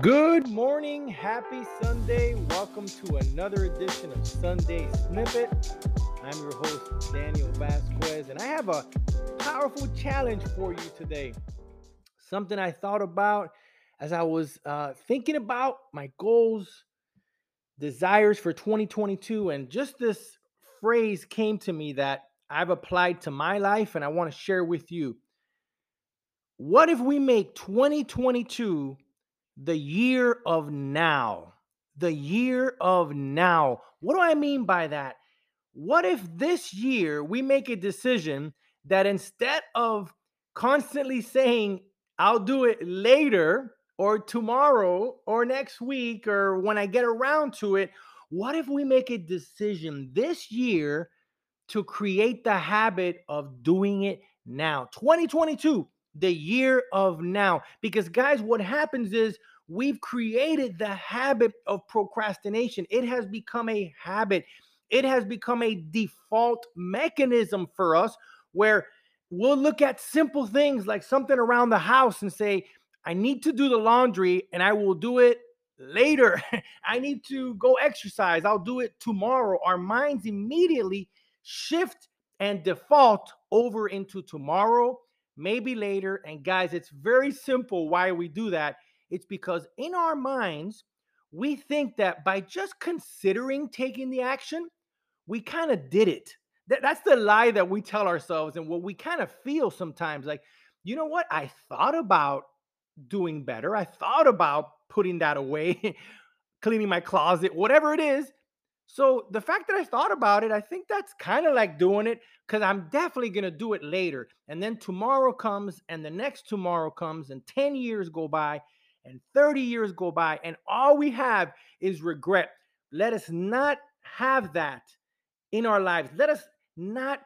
Good morning, happy Sunday. Welcome to another edition of Sunday Snippet. I'm your host, Daniel Vasquez, and I have a powerful challenge for you today. Something I thought about as I was uh, thinking about my goals, desires for 2022, and just this phrase came to me that I've applied to my life and I want to share with you. What if we make 2022 the year of now. The year of now. What do I mean by that? What if this year we make a decision that instead of constantly saying, I'll do it later or tomorrow or next week or when I get around to it, what if we make a decision this year to create the habit of doing it now? 2022 the year of now. Because, guys, what happens is we've created the habit of procrastination. It has become a habit, it has become a default mechanism for us where we'll look at simple things like something around the house and say, I need to do the laundry and I will do it later. I need to go exercise. I'll do it tomorrow. Our minds immediately shift and default over into tomorrow maybe later. And guys, it's very simple why we do that. It's because in our minds, we think that by just considering taking the action, we kind of did it. That, that's the lie that we tell ourselves and what we kind of feel sometimes like, you know what? I thought about doing better. I thought about putting that away, cleaning my closet, whatever it is. So the fact that I thought about it, I think that's kind of like doing it because I'm definitely going to do it later. And then tomorrow comes, and the next tomorrow comes, and 10 years go by, and 30 years go by, and all we have is regret. Let us not have that in our lives. Let us not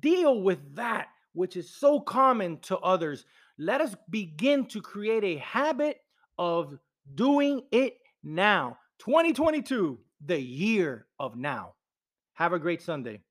deal with that, which is so common to others. Let us begin to create a habit of doing it now. 2022 the year of now. Have a great Sunday.